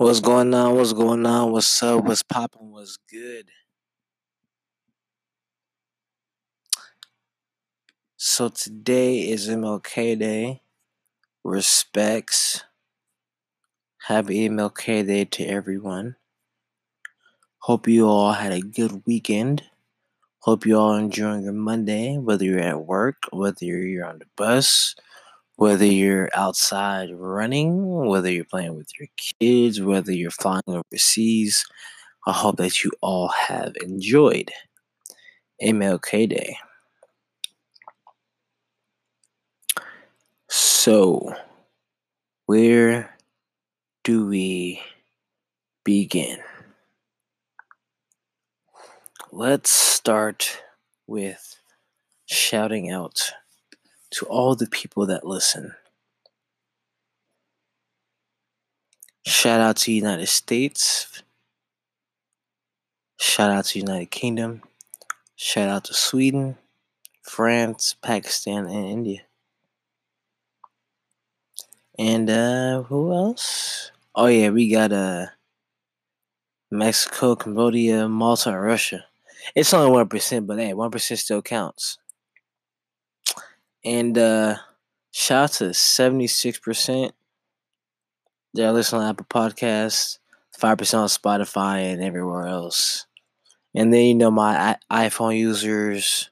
What's going on? What's going on? What's up? What's popping? What's good? So today is MLK Day. Respects. Happy MLK Day to everyone. Hope you all had a good weekend. Hope you all enjoying your Monday, whether you're at work, whether you're on the bus, whether you're outside running, whether you're playing with your kids, whether you're flying overseas. I hope that you all have enjoyed MLK Day. So, where do we begin? Let's start with shouting out to all the people that listen. Shout out to United States. Shout out to United Kingdom. Shout out to Sweden, France, Pakistan, and India. And uh who else? Oh yeah, we got uh Mexico, Cambodia, Malta, Russia. It's only one percent, but hey, one percent still counts. And uh shout out to 76% that are listening on Apple Podcasts, 5% on Spotify, and everywhere else. And then, you know, my I- iPhone users,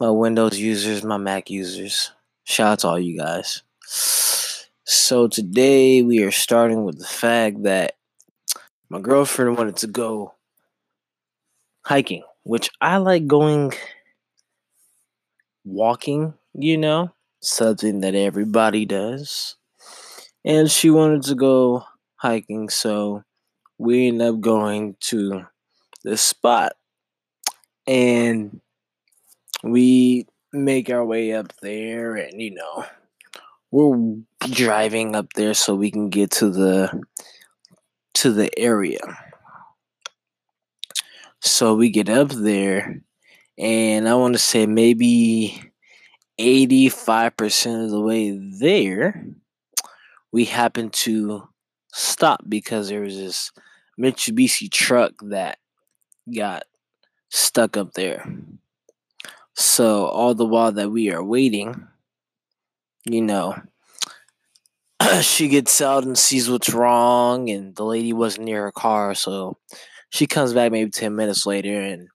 my Windows users, my Mac users. Shout out to all you guys. So today we are starting with the fact that my girlfriend wanted to go hiking, which I like going walking, you know, something that everybody does. And she wanted to go hiking, so we ended up going to this spot. And we make our way up there, and you know, we're driving up there so we can get to the to the area. So we get up there, and I want to say maybe 85% of the way there, we happened to stop because there was this Mitsubishi truck that got stuck up there. So, all the while that we are waiting, you know, she gets out and sees what's wrong, and the lady wasn't near her car, so she comes back maybe 10 minutes later, and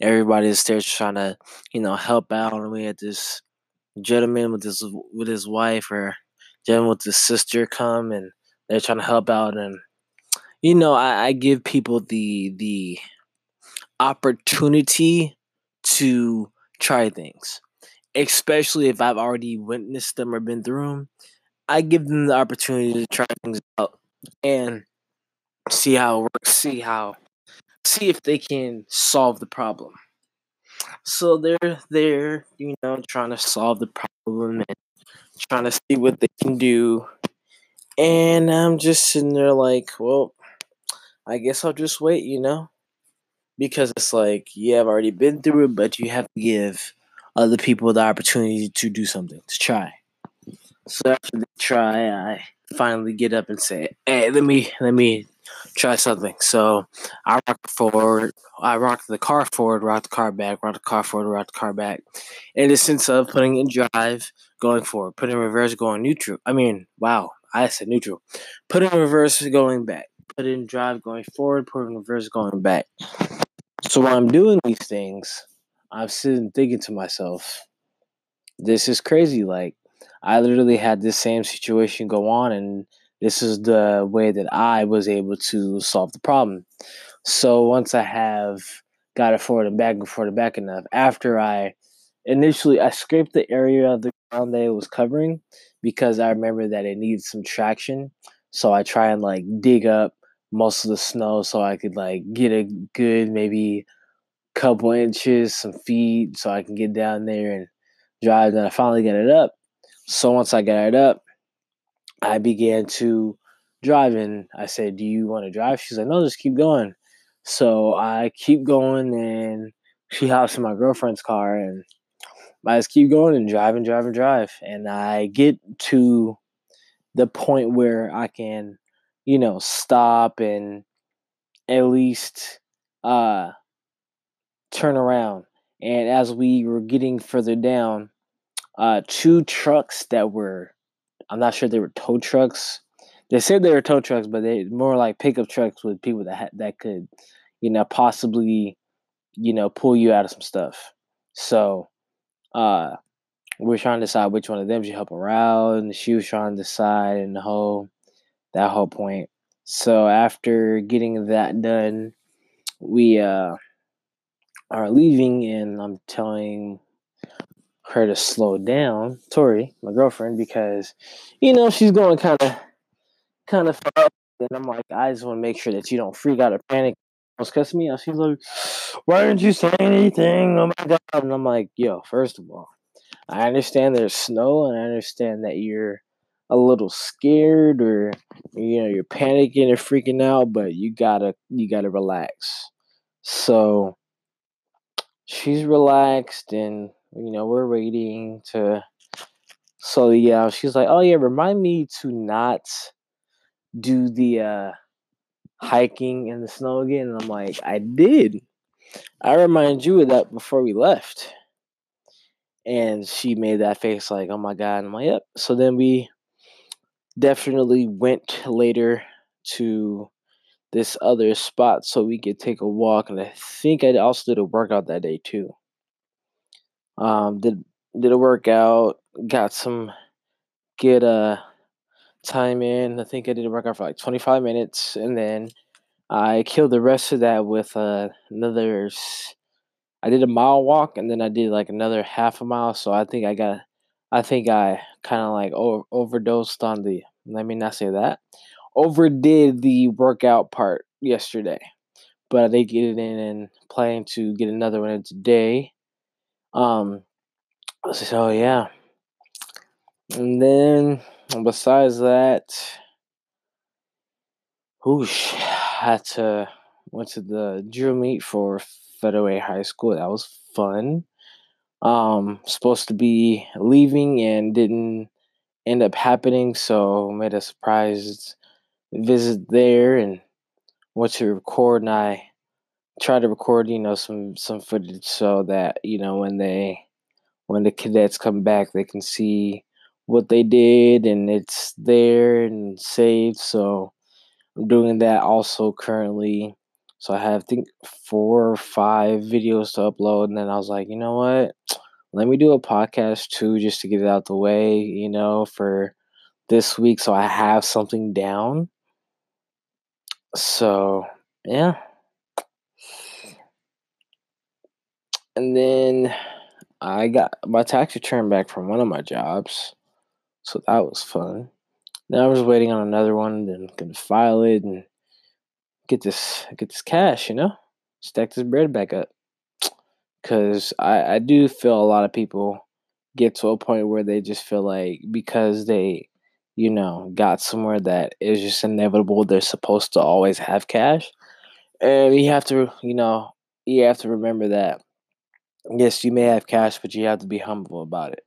everybody is there trying to, you know, help out. And we had this gentleman with his with his wife or gentleman with his sister come, and they're trying to help out. And you know, I, I give people the the opportunity to try things, especially if I've already witnessed them or been through them. I give them the opportunity to try things out and see how it works, see how see if they can solve the problem. So they're there, you know, trying to solve the problem and trying to see what they can do. And I'm just sitting there like, well, I guess I'll just wait, you know? Because it's like, yeah, I've already been through it, but you have to give other people the opportunity to do something, to try. So after they try, I finally get up and say, "Hey, let me let me try something." So I rock forward, I rock the car forward, rock the car back, rock the car forward, rock the car back. In the sense of putting in drive, going forward, putting in reverse, going neutral. I mean, wow, I said neutral. Put in reverse, going back. Put in drive, going forward. Put in reverse, going back. So while I'm doing these things, I'm sitting thinking to myself, "This is crazy." Like I literally had this same situation go on, and this is the way that I was able to solve the problem. So once I have got it forward and back and forward and back enough, after I initially I scraped the area of the ground that it was covering because I remember that it needed some traction. So I try and like dig up most of the snow so I could like get a good maybe couple inches, some feet, so I can get down there and drive. Then I finally get it up. So once I got it up, I began to drive and I said, Do you want to drive? She's like, No, just keep going. So I keep going and she hops in my girlfriend's car and I just keep going and drive and drive and drive. And I get to the point where I can you know, stop and at least uh turn around. And as we were getting further down, uh two trucks that were I'm not sure they were tow trucks. They said they were tow trucks, but they more like pickup trucks with people that ha- that could, you know, possibly, you know, pull you out of some stuff. So, uh, we are trying to decide which one of them should help out, and she was trying to decide, and the whole that whole point. So after getting that done, we uh are leaving, and I'm telling her to slow down, Tori, my girlfriend, because you know she's going kind of kind of. And I'm like, I just want to make sure that you don't freak out or panic. Was cussing me out. She's like, "Why didn't you say anything?" Oh my god! And I'm like, "Yo, first of all, I understand there's snow, and I understand that you're a little scared or you know you're panicking or freaking out, but you gotta you gotta relax." So she's relaxed, and you know we're waiting to. So yeah, she's like, "Oh yeah, remind me to not." do the uh, hiking in the snow again? And I'm like, I did. I reminded you of that before we left. And she made that face like, oh my God. And I'm like, yep. So then we definitely went later to this other spot so we could take a walk. And I think I also did a workout that day too. Um, did did a workout, got some good uh time in. I think I did a workout for like 25 minutes, and then I killed the rest of that with uh, another. I did a mile walk, and then I did like another half a mile. So I think I got, I think I kind of like over, overdosed on the. Let me not say that. Overdid the workout part yesterday, but I did get it in and plan to get another one in today. Um. So yeah, and then besides that, whoosh, had to went to the drill meet for Federal High School. That was fun. Um, supposed to be leaving and didn't end up happening, so made a surprise visit there and went to record. And I tried to record, you know, some some footage so that you know when they when the cadets come back, they can see what they did and it's there and saved. So I'm doing that also currently. So I have I think four or five videos to upload and then I was like, you know what? Let me do a podcast too just to get it out the way, you know, for this week so I have something down. So, yeah. And then I got my tax return back from one of my jobs. So that was fun. Now I was waiting on another one, then gonna file it and get this get this cash, you know, stack this bread back up. Cause I I do feel a lot of people get to a point where they just feel like because they, you know, got somewhere that is just inevitable, they're supposed to always have cash, and you have to, you know, you have to remember that. Yes, you may have cash, but you have to be humble about it.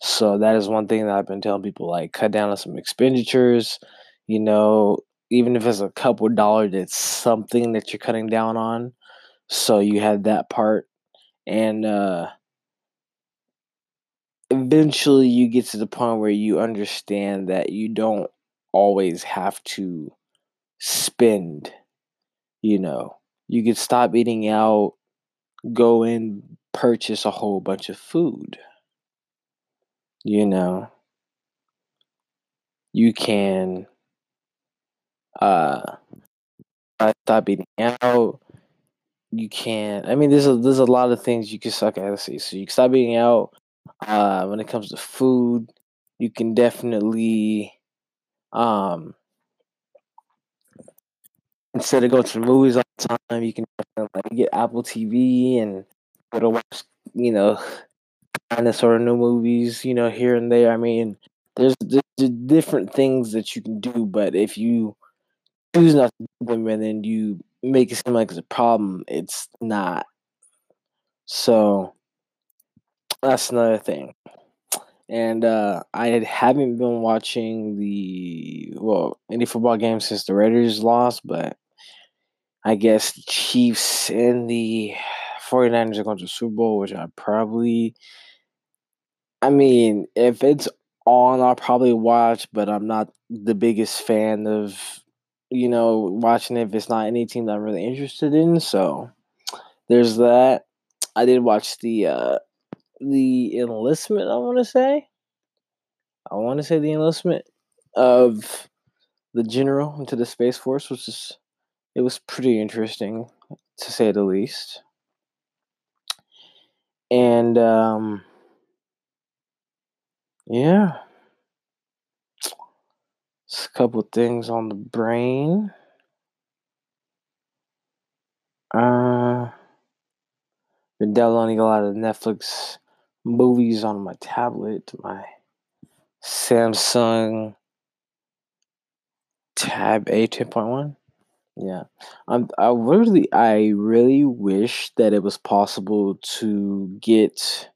So that is one thing that I've been telling people like cut down on some expenditures, you know, even if it's a couple dollars, it's something that you're cutting down on. So you have that part and uh eventually you get to the point where you understand that you don't always have to spend, you know. You could stop eating out, go and purchase a whole bunch of food you know, you can uh stop eating out. You can I mean there's a there's a lot of things you can suck at see. So you can stop eating out. Uh when it comes to food, you can definitely um instead of going to the movies all the time, you can like get Apple TV and go to watch, you know, kind of sort of new movies, you know, here and there. I mean, there's, there's different things that you can do, but if you choose not to do them and then you make it seem like it's a problem, it's not. So that's another thing. And uh, I haven't been watching the well any football game since the Raiders lost, but I guess the Chiefs and the 49ers are going to the Super Bowl, which I probably I mean, if it's on, I'll probably watch, but I'm not the biggest fan of you know watching it if it's not any team that I'm really interested in. So there's that. I did watch the uh the enlistment. I want to say. I want to say the enlistment of the general into the space force, which is it was pretty interesting to say the least. And um yeah. Just a couple things on the brain. Uh been downloading a lot of Netflix movies on my tablet, my Samsung Tab A ten point one. Yeah, I'm. I really, I really wish that it was possible to get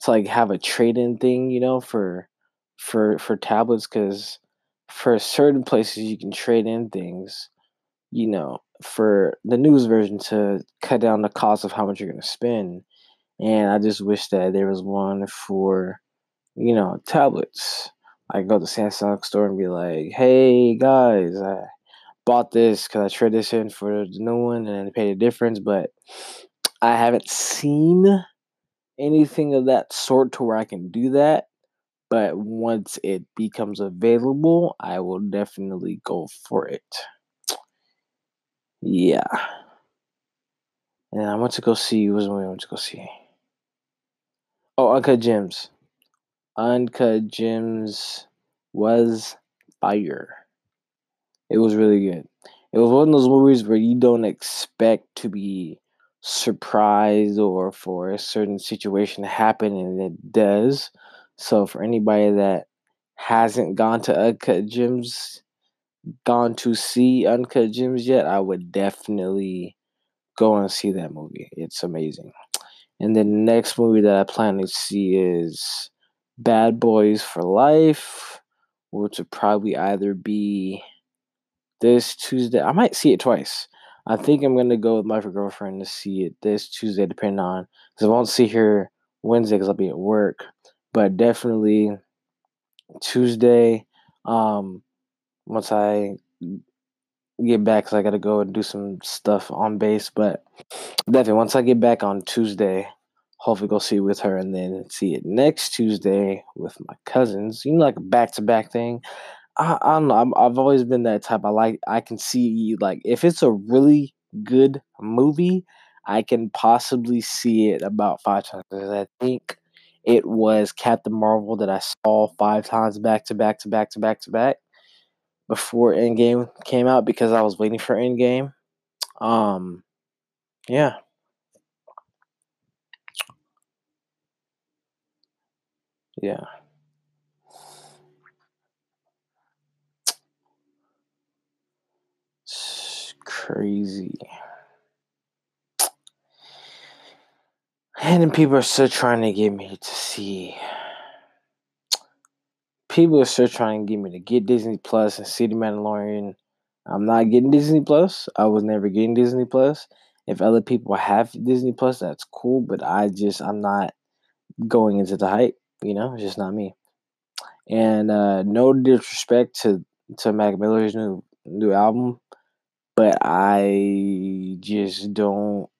to like have a trade in thing, you know, for for for tablets, because for certain places you can trade in things, you know, for the news version to cut down the cost of how much you're gonna spend. And I just wish that there was one for, you know, tablets. I go to Samsung store and be like, "Hey guys, I bought this because I traded this in for the new one and paid a difference, but I haven't seen anything of that sort to where I can do that. But once it becomes available, I will definitely go for it. Yeah. And I went to go see. Was movie I to go see? Oh, Uncut Gems. Uncut Gems was fire. It was really good. It was one of those movies where you don't expect to be surprised or for a certain situation to happen and it does. So for anybody that hasn't gone to Uncut Gems, gone to see Uncut Gems yet, I would definitely go and see that movie. It's amazing. And the next movie that I plan to see is Bad Boys for Life, which would probably either be this Tuesday. I might see it twice. I think I'm gonna go with my girlfriend to see it this Tuesday, depending on because I won't see her Wednesday because I'll be at work. But definitely Tuesday. Um, once I get back, cause I gotta go and do some stuff on base. But definitely once I get back on Tuesday, hopefully go see it with her, and then see it next Tuesday with my cousins. You know, like a back to back thing. I, I don't know. I'm, I've always been that type. I like. I can see like if it's a really good movie, I can possibly see it about five times. I think it was Captain Marvel that I saw five times back to back to back to back to back before Endgame came out because I was waiting for Endgame. Um, yeah. Yeah. Crazy. And people are still trying to get me to see. People are still trying to get me to get Disney Plus and see The Mandalorian. I'm not getting Disney Plus. I was never getting Disney Plus. If other people have Disney Plus, that's cool. But I just, I'm not going into the hype. You know, it's just not me. And uh, no disrespect to to Mac Miller's new new album, but I just don't.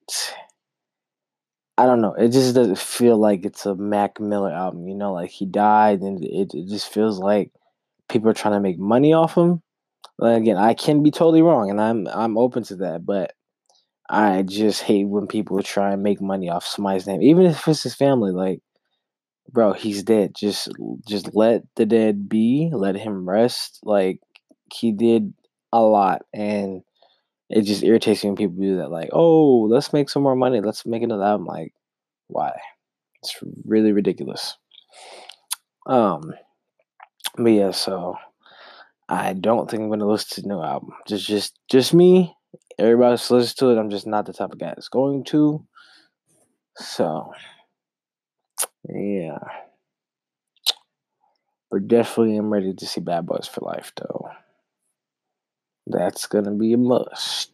I don't know. It just doesn't feel like it's a Mac Miller album. You know, like he died, and it, it just feels like people are trying to make money off him. Again, I can be totally wrong, and I'm I'm open to that, but I just hate when people try and make money off somebody's name, even if it's his family. Like, bro, he's dead. Just just let the dead be. Let him rest. Like he did a lot, and it just irritates me when people do that. Like, oh, let's make some more money. Let's make another album. Like, why? It's really ridiculous. Um, but yeah, so I don't think I'm gonna listen to new album. Just, just, just me. Everybody's listens to it. I'm just not the type of guy that's going to. So, yeah. But definitely, I'm ready to see Bad Boys for Life, though. That's gonna be a must.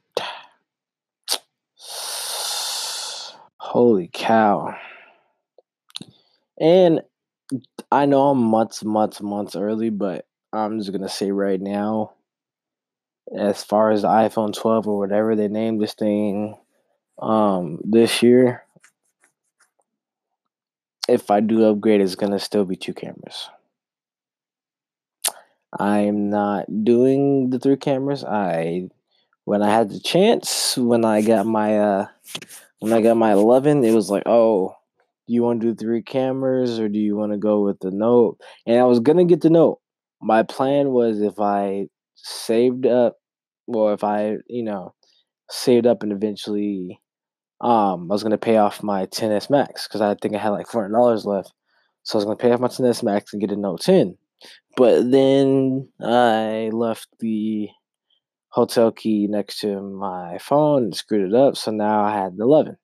Holy cow. And I know I'm months, months, months early, but I'm just gonna say right now, as far as the iPhone 12 or whatever they named this thing um this year, if I do upgrade, it's gonna still be two cameras. I'm not doing the three cameras. I when I had the chance, when I got my uh when I got my 11, it was like, oh, do you want to do three cameras or do you want to go with the note? And I was gonna get the note. My plan was if I saved up, well, if I, you know, saved up and eventually, um, I was gonna pay off my 10s Max because I think I had like four hundred dollars left. So I was gonna pay off my 10s Max and get a Note 10. But then I left the hotel key next to my phone and screwed it up. So now I had the 11.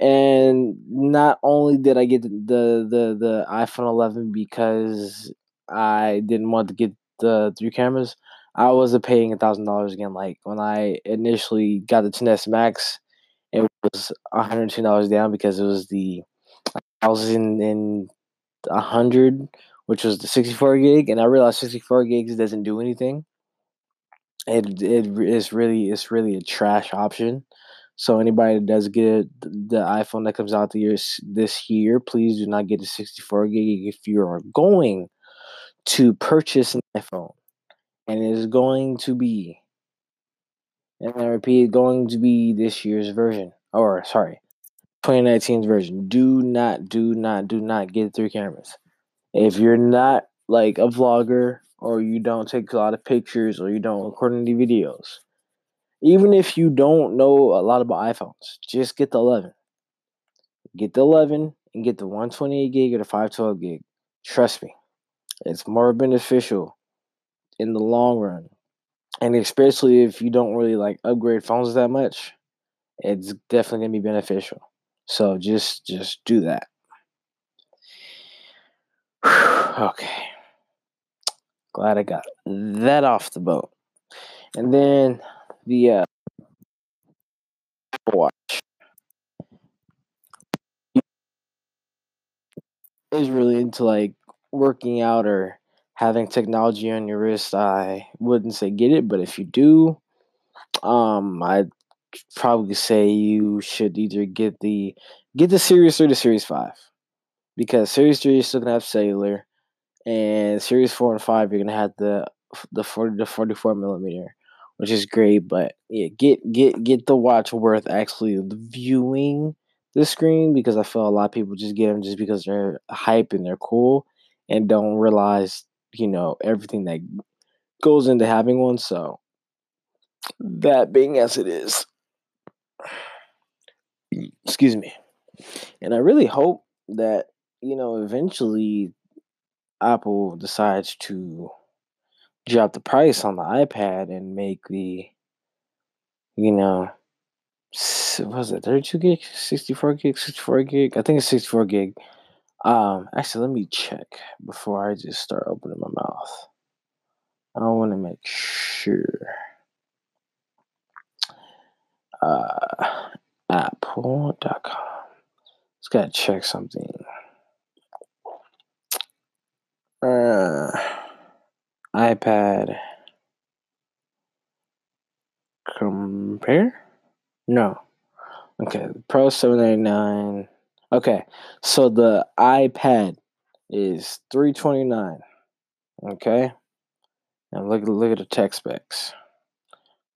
And not only did I get the the the iPhone 11 because I didn't want to get the three cameras, I wasn't paying a thousand dollars again. Like when I initially got the 10s Max, it was $102 down because it was the thousand and a hundred which was the 64 gig, and I realized 64 gigs doesn't do anything. It it is really it's really a trash option. So anybody that does get the iPhone that comes out the year this year, please do not get a 64 gig if you are going to purchase an iPhone, and it is going to be, and I repeat, going to be this year's version, or sorry, 2019's version. Do not, do not, do not get three cameras. If you're not like a vlogger or you don't take a lot of pictures or you don't record any videos, even if you don't know a lot about iPhones, just get the 11. Get the 11 and get the 128 gig or the 512 gig. Trust me, it's more beneficial in the long run. And especially if you don't really like upgrade phones that much, it's definitely gonna be beneficial. So just just do that. Okay. Glad I got that off the boat. And then the uh, watch is really into like working out or having technology on your wrist. I wouldn't say get it, but if you do, um, I'd probably say you should either get the get the Series or the Series Five because Series Three is still gonna have cellular, and Series Four and Five you're gonna have the the forty to forty four millimeter, which is great. But yeah, get get get the watch worth actually viewing the screen because I feel a lot of people just get them just because they're hype and they're cool and don't realize you know everything that goes into having one. So that being as it is, excuse me, and I really hope that you know eventually Apple decides to drop the price on the iPad and make the, you know, was it 32 gig, 64 gig, 64 gig? I think it's 64 gig. Um, actually, let me check before I just start opening my mouth. I want to make sure. Uh, Apple.com. Just gotta check something. Uh, iPad compare? No. Okay, Pro 799. Okay, so the iPad is 329. Okay? And look look at the tech specs.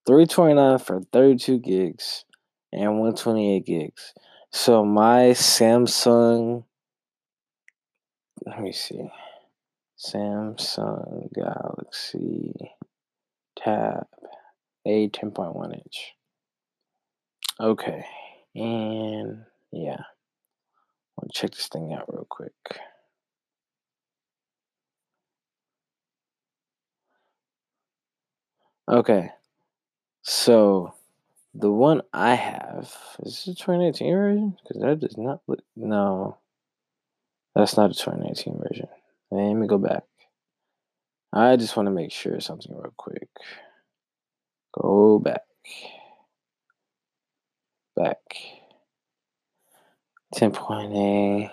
329 for 32 gigs and 128 gigs. So my Samsung let me see. Samsung Galaxy Tab A 10.1 inch. Okay, and yeah, I'll check this thing out real quick. Okay, so the one I have is this the 2019 version? Because that does not look. No, that's not a 2019 version. Let me go back. I just want to make sure something real quick. Go back. Back. 10.8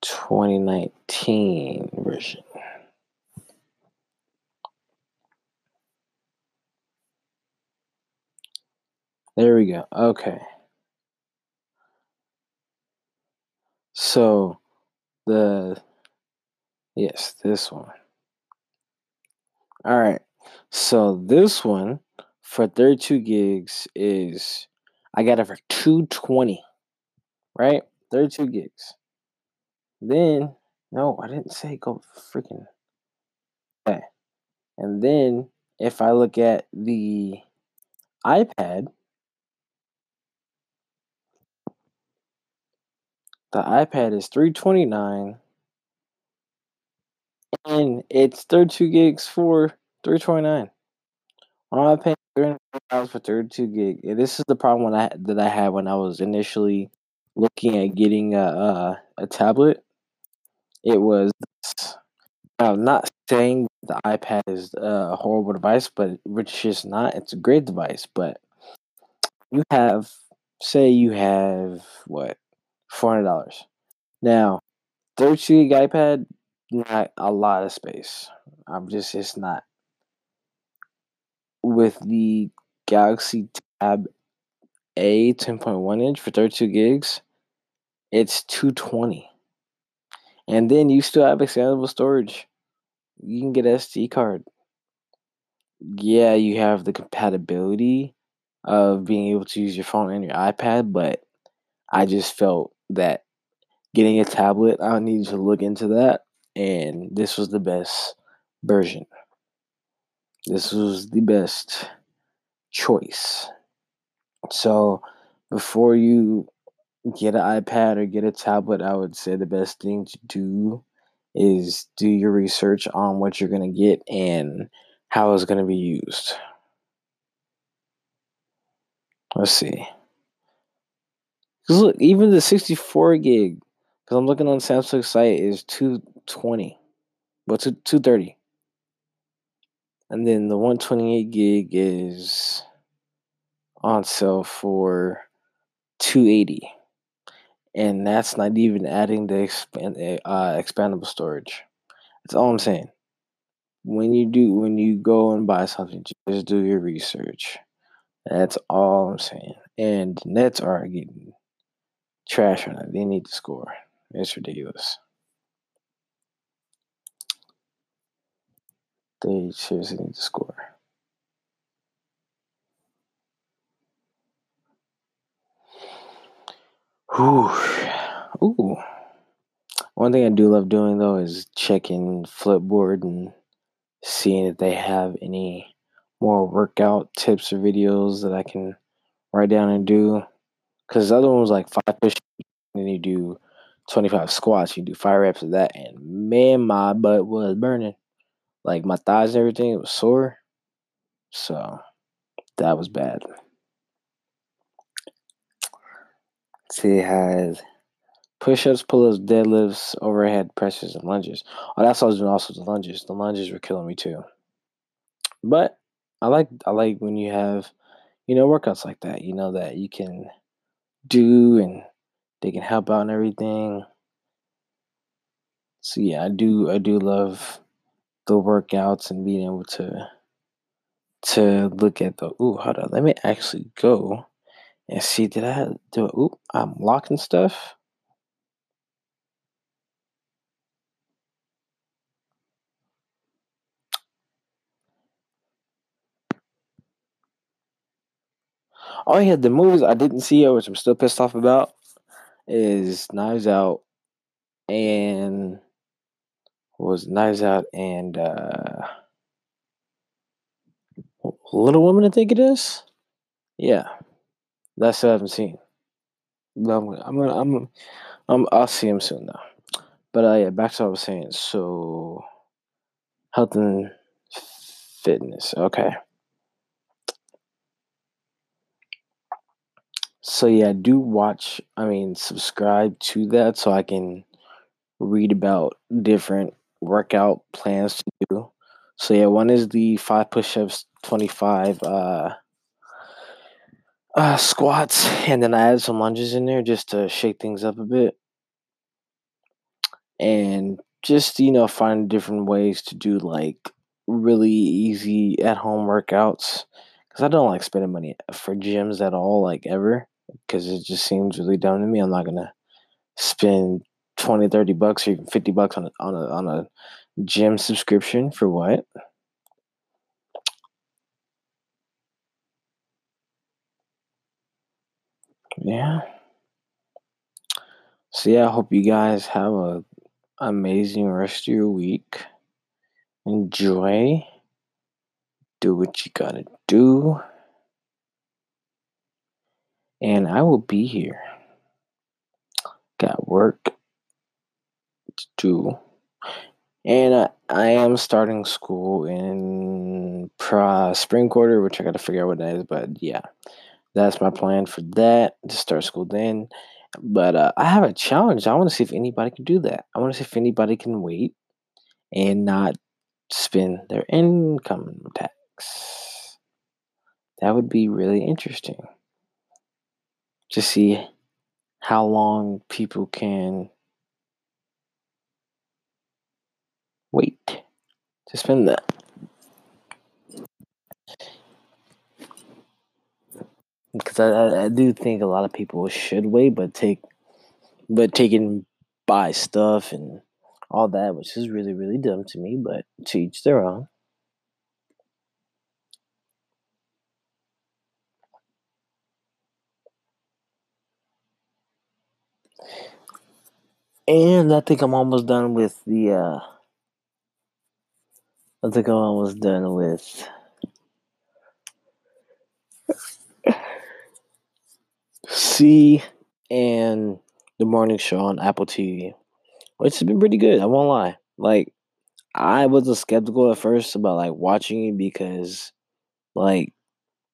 2019 version. There we go. Okay. So the yes, this one. All right. So this one for 32 gigs is I got it for 220. Right? 32 gigs. Then no, I didn't say go freaking okay. And then if I look at the iPad, the iPad is 329 and it's 32 gigs for 329. I'm paying 300 dollars for 32 gig. And this is the problem I that I had when I was initially looking at getting a a, a tablet. It was I'm not saying the iPad is a horrible device, but which is not. It's a great device, but you have say you have what four hundred dollars. Now, 32 gig iPad, not a lot of space. I'm just it's not with the Galaxy Tab A 10.1 inch for 32 gigs, it's 220. And then you still have expandable storage. You can get SD card. Yeah, you have the compatibility of being able to use your phone and your iPad, but I just felt that getting a tablet, I needed to look into that, and this was the best version. This was the best choice. So before you get an iPad or get a tablet, I would say the best thing to do is do your research on what you're going to get and how it's going to be used. Let's see. Cause look, even the 64 gig, because I'm looking on Samsung's site, is 220. Well, 230. And then the 128 gig is on sale for 280 and that's not even adding the expand, uh, expandable storage. That's all i'm saying. When you do when you go and buy something just do your research. That's all i'm saying. And nets are getting trash on it. They need to score. It's ridiculous they seriously need to score Ooh. Ooh. One thing I do love doing though is checking Flipboard and seeing if they have any more workout tips or videos that I can write down and do. Because the other one was like five push and then you do 25 squats, you do five reps of that, and man, my butt was burning. Like my thighs and everything, it was sore. So that was bad. She has push-ups, pull-ups, deadlifts, overhead presses, and lunges. Oh, that's what I was doing. Also, the lunges. The lunges were killing me too. But I like I like when you have you know workouts like that. You know that you can do and they can help out and everything. So yeah, I do I do love the workouts and being able to to look at the ooh hold on let me actually go and see did I do it ooh I'm locking stuff. Oh yeah, the movies I didn't see, which I'm still pissed off about, is Knives Out and was Knives Out and uh, Little Women. I think it is. Yeah, that's what I haven't seen. But I'm gonna, I'm gonna, I'm, I'm I'll see him soon though. But uh, yeah, back to what I was saying. So health and fitness. Okay. So yeah, do watch. I mean, subscribe to that so I can read about different workout plans to do. So yeah, one is the five push-ups, twenty-five uh, uh, squats, and then I add some lunges in there just to shake things up a bit, and just you know find different ways to do like really easy at-home workouts because I don't like spending money for gyms at all, like ever, because it just seems really dumb to me. I'm not gonna spend 20, 30 bucks or even 50 bucks on a, on a, on a gym subscription for what? Yeah. So yeah, I hope you guys have a amazing rest of your week. Enjoy. Do what you gotta do. And I will be here. Got work to do. And I, I am starting school in pra, spring quarter, which I got to figure out what that is. But yeah, that's my plan for that to start school then. But uh, I have a challenge. I want to see if anybody can do that. I want to see if anybody can wait and not spend their income tax. That would be really interesting to see how long people can wait to spend that. Because I, I do think a lot of people should wait, but take but taking buy stuff and all that, which is really really dumb to me. But to each their own. And I think I'm almost done with the. Uh, I think I'm almost done with. See and the morning show on Apple TV, which has been pretty good. I won't lie. Like, I was a skeptical at first about like watching it because, like,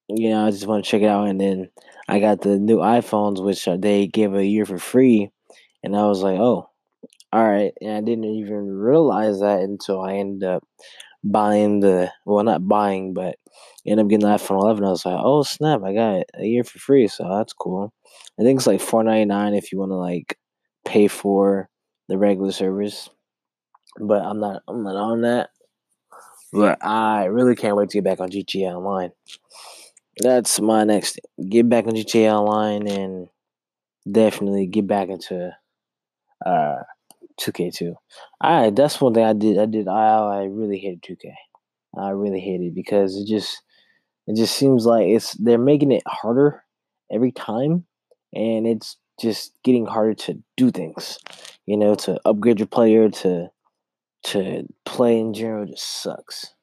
you know, I just want to check it out, and then I got the new iPhones, which uh, they gave a year for free, and I was like, oh, all right. And I didn't even realize that until I ended up buying the, well, not buying, but end up getting the iPhone 11. I was like, oh, snap, I got a year for free. So that's cool. I think it's like four ninety nine if you want to like pay for the regular service. But I'm not I'm not on that. But I really can't wait to get back on GTA Online. That's my next get back on GTA Online and definitely get back into uh 2K2. I that's one thing I did. I did. I I really hated 2K. I really hate it because it just it just seems like it's they're making it harder every time, and it's just getting harder to do things. You know, to upgrade your player to to play in general just sucks.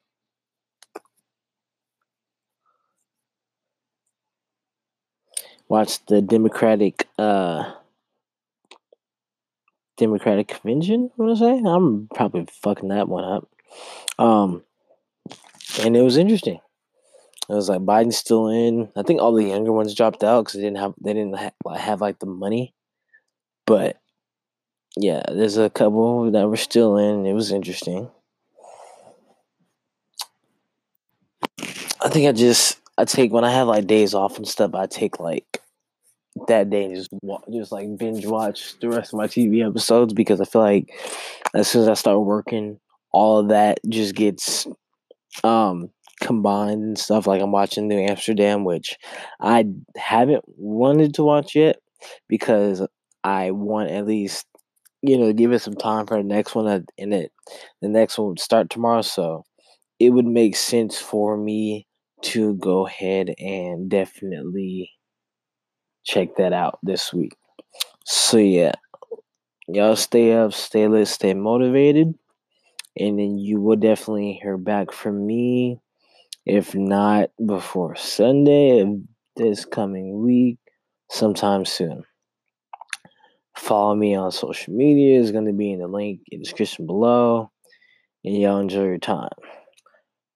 Watch the Democratic uh Democratic Convention, I want to say. I'm probably fucking that one up. Um, and it was interesting. It was like Biden's still in. I think all the younger ones dropped out because they didn't have they didn't ha- have like the money. But yeah, there's a couple that were still in. It was interesting. I think I just I take when I have like days off and stuff. I take like that day just just like binge watch the rest of my TV episodes because I feel like as soon as I start working, all of that just gets um combined and stuff. Like I'm watching New Amsterdam, which I haven't wanted to watch yet because I want at least you know give it some time for the next one, and it the next one would start tomorrow, so it would make sense for me to go ahead and definitely check that out this week. So yeah, y'all stay up, stay lit, stay motivated, and then you will definitely hear back from me. If not before Sunday of this coming week, sometime soon. Follow me on social media. It's going to be in the link in the description below. And y'all enjoy your time.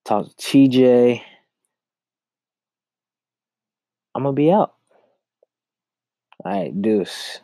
Talk to TJ. I'm going to be out. All right, deuce.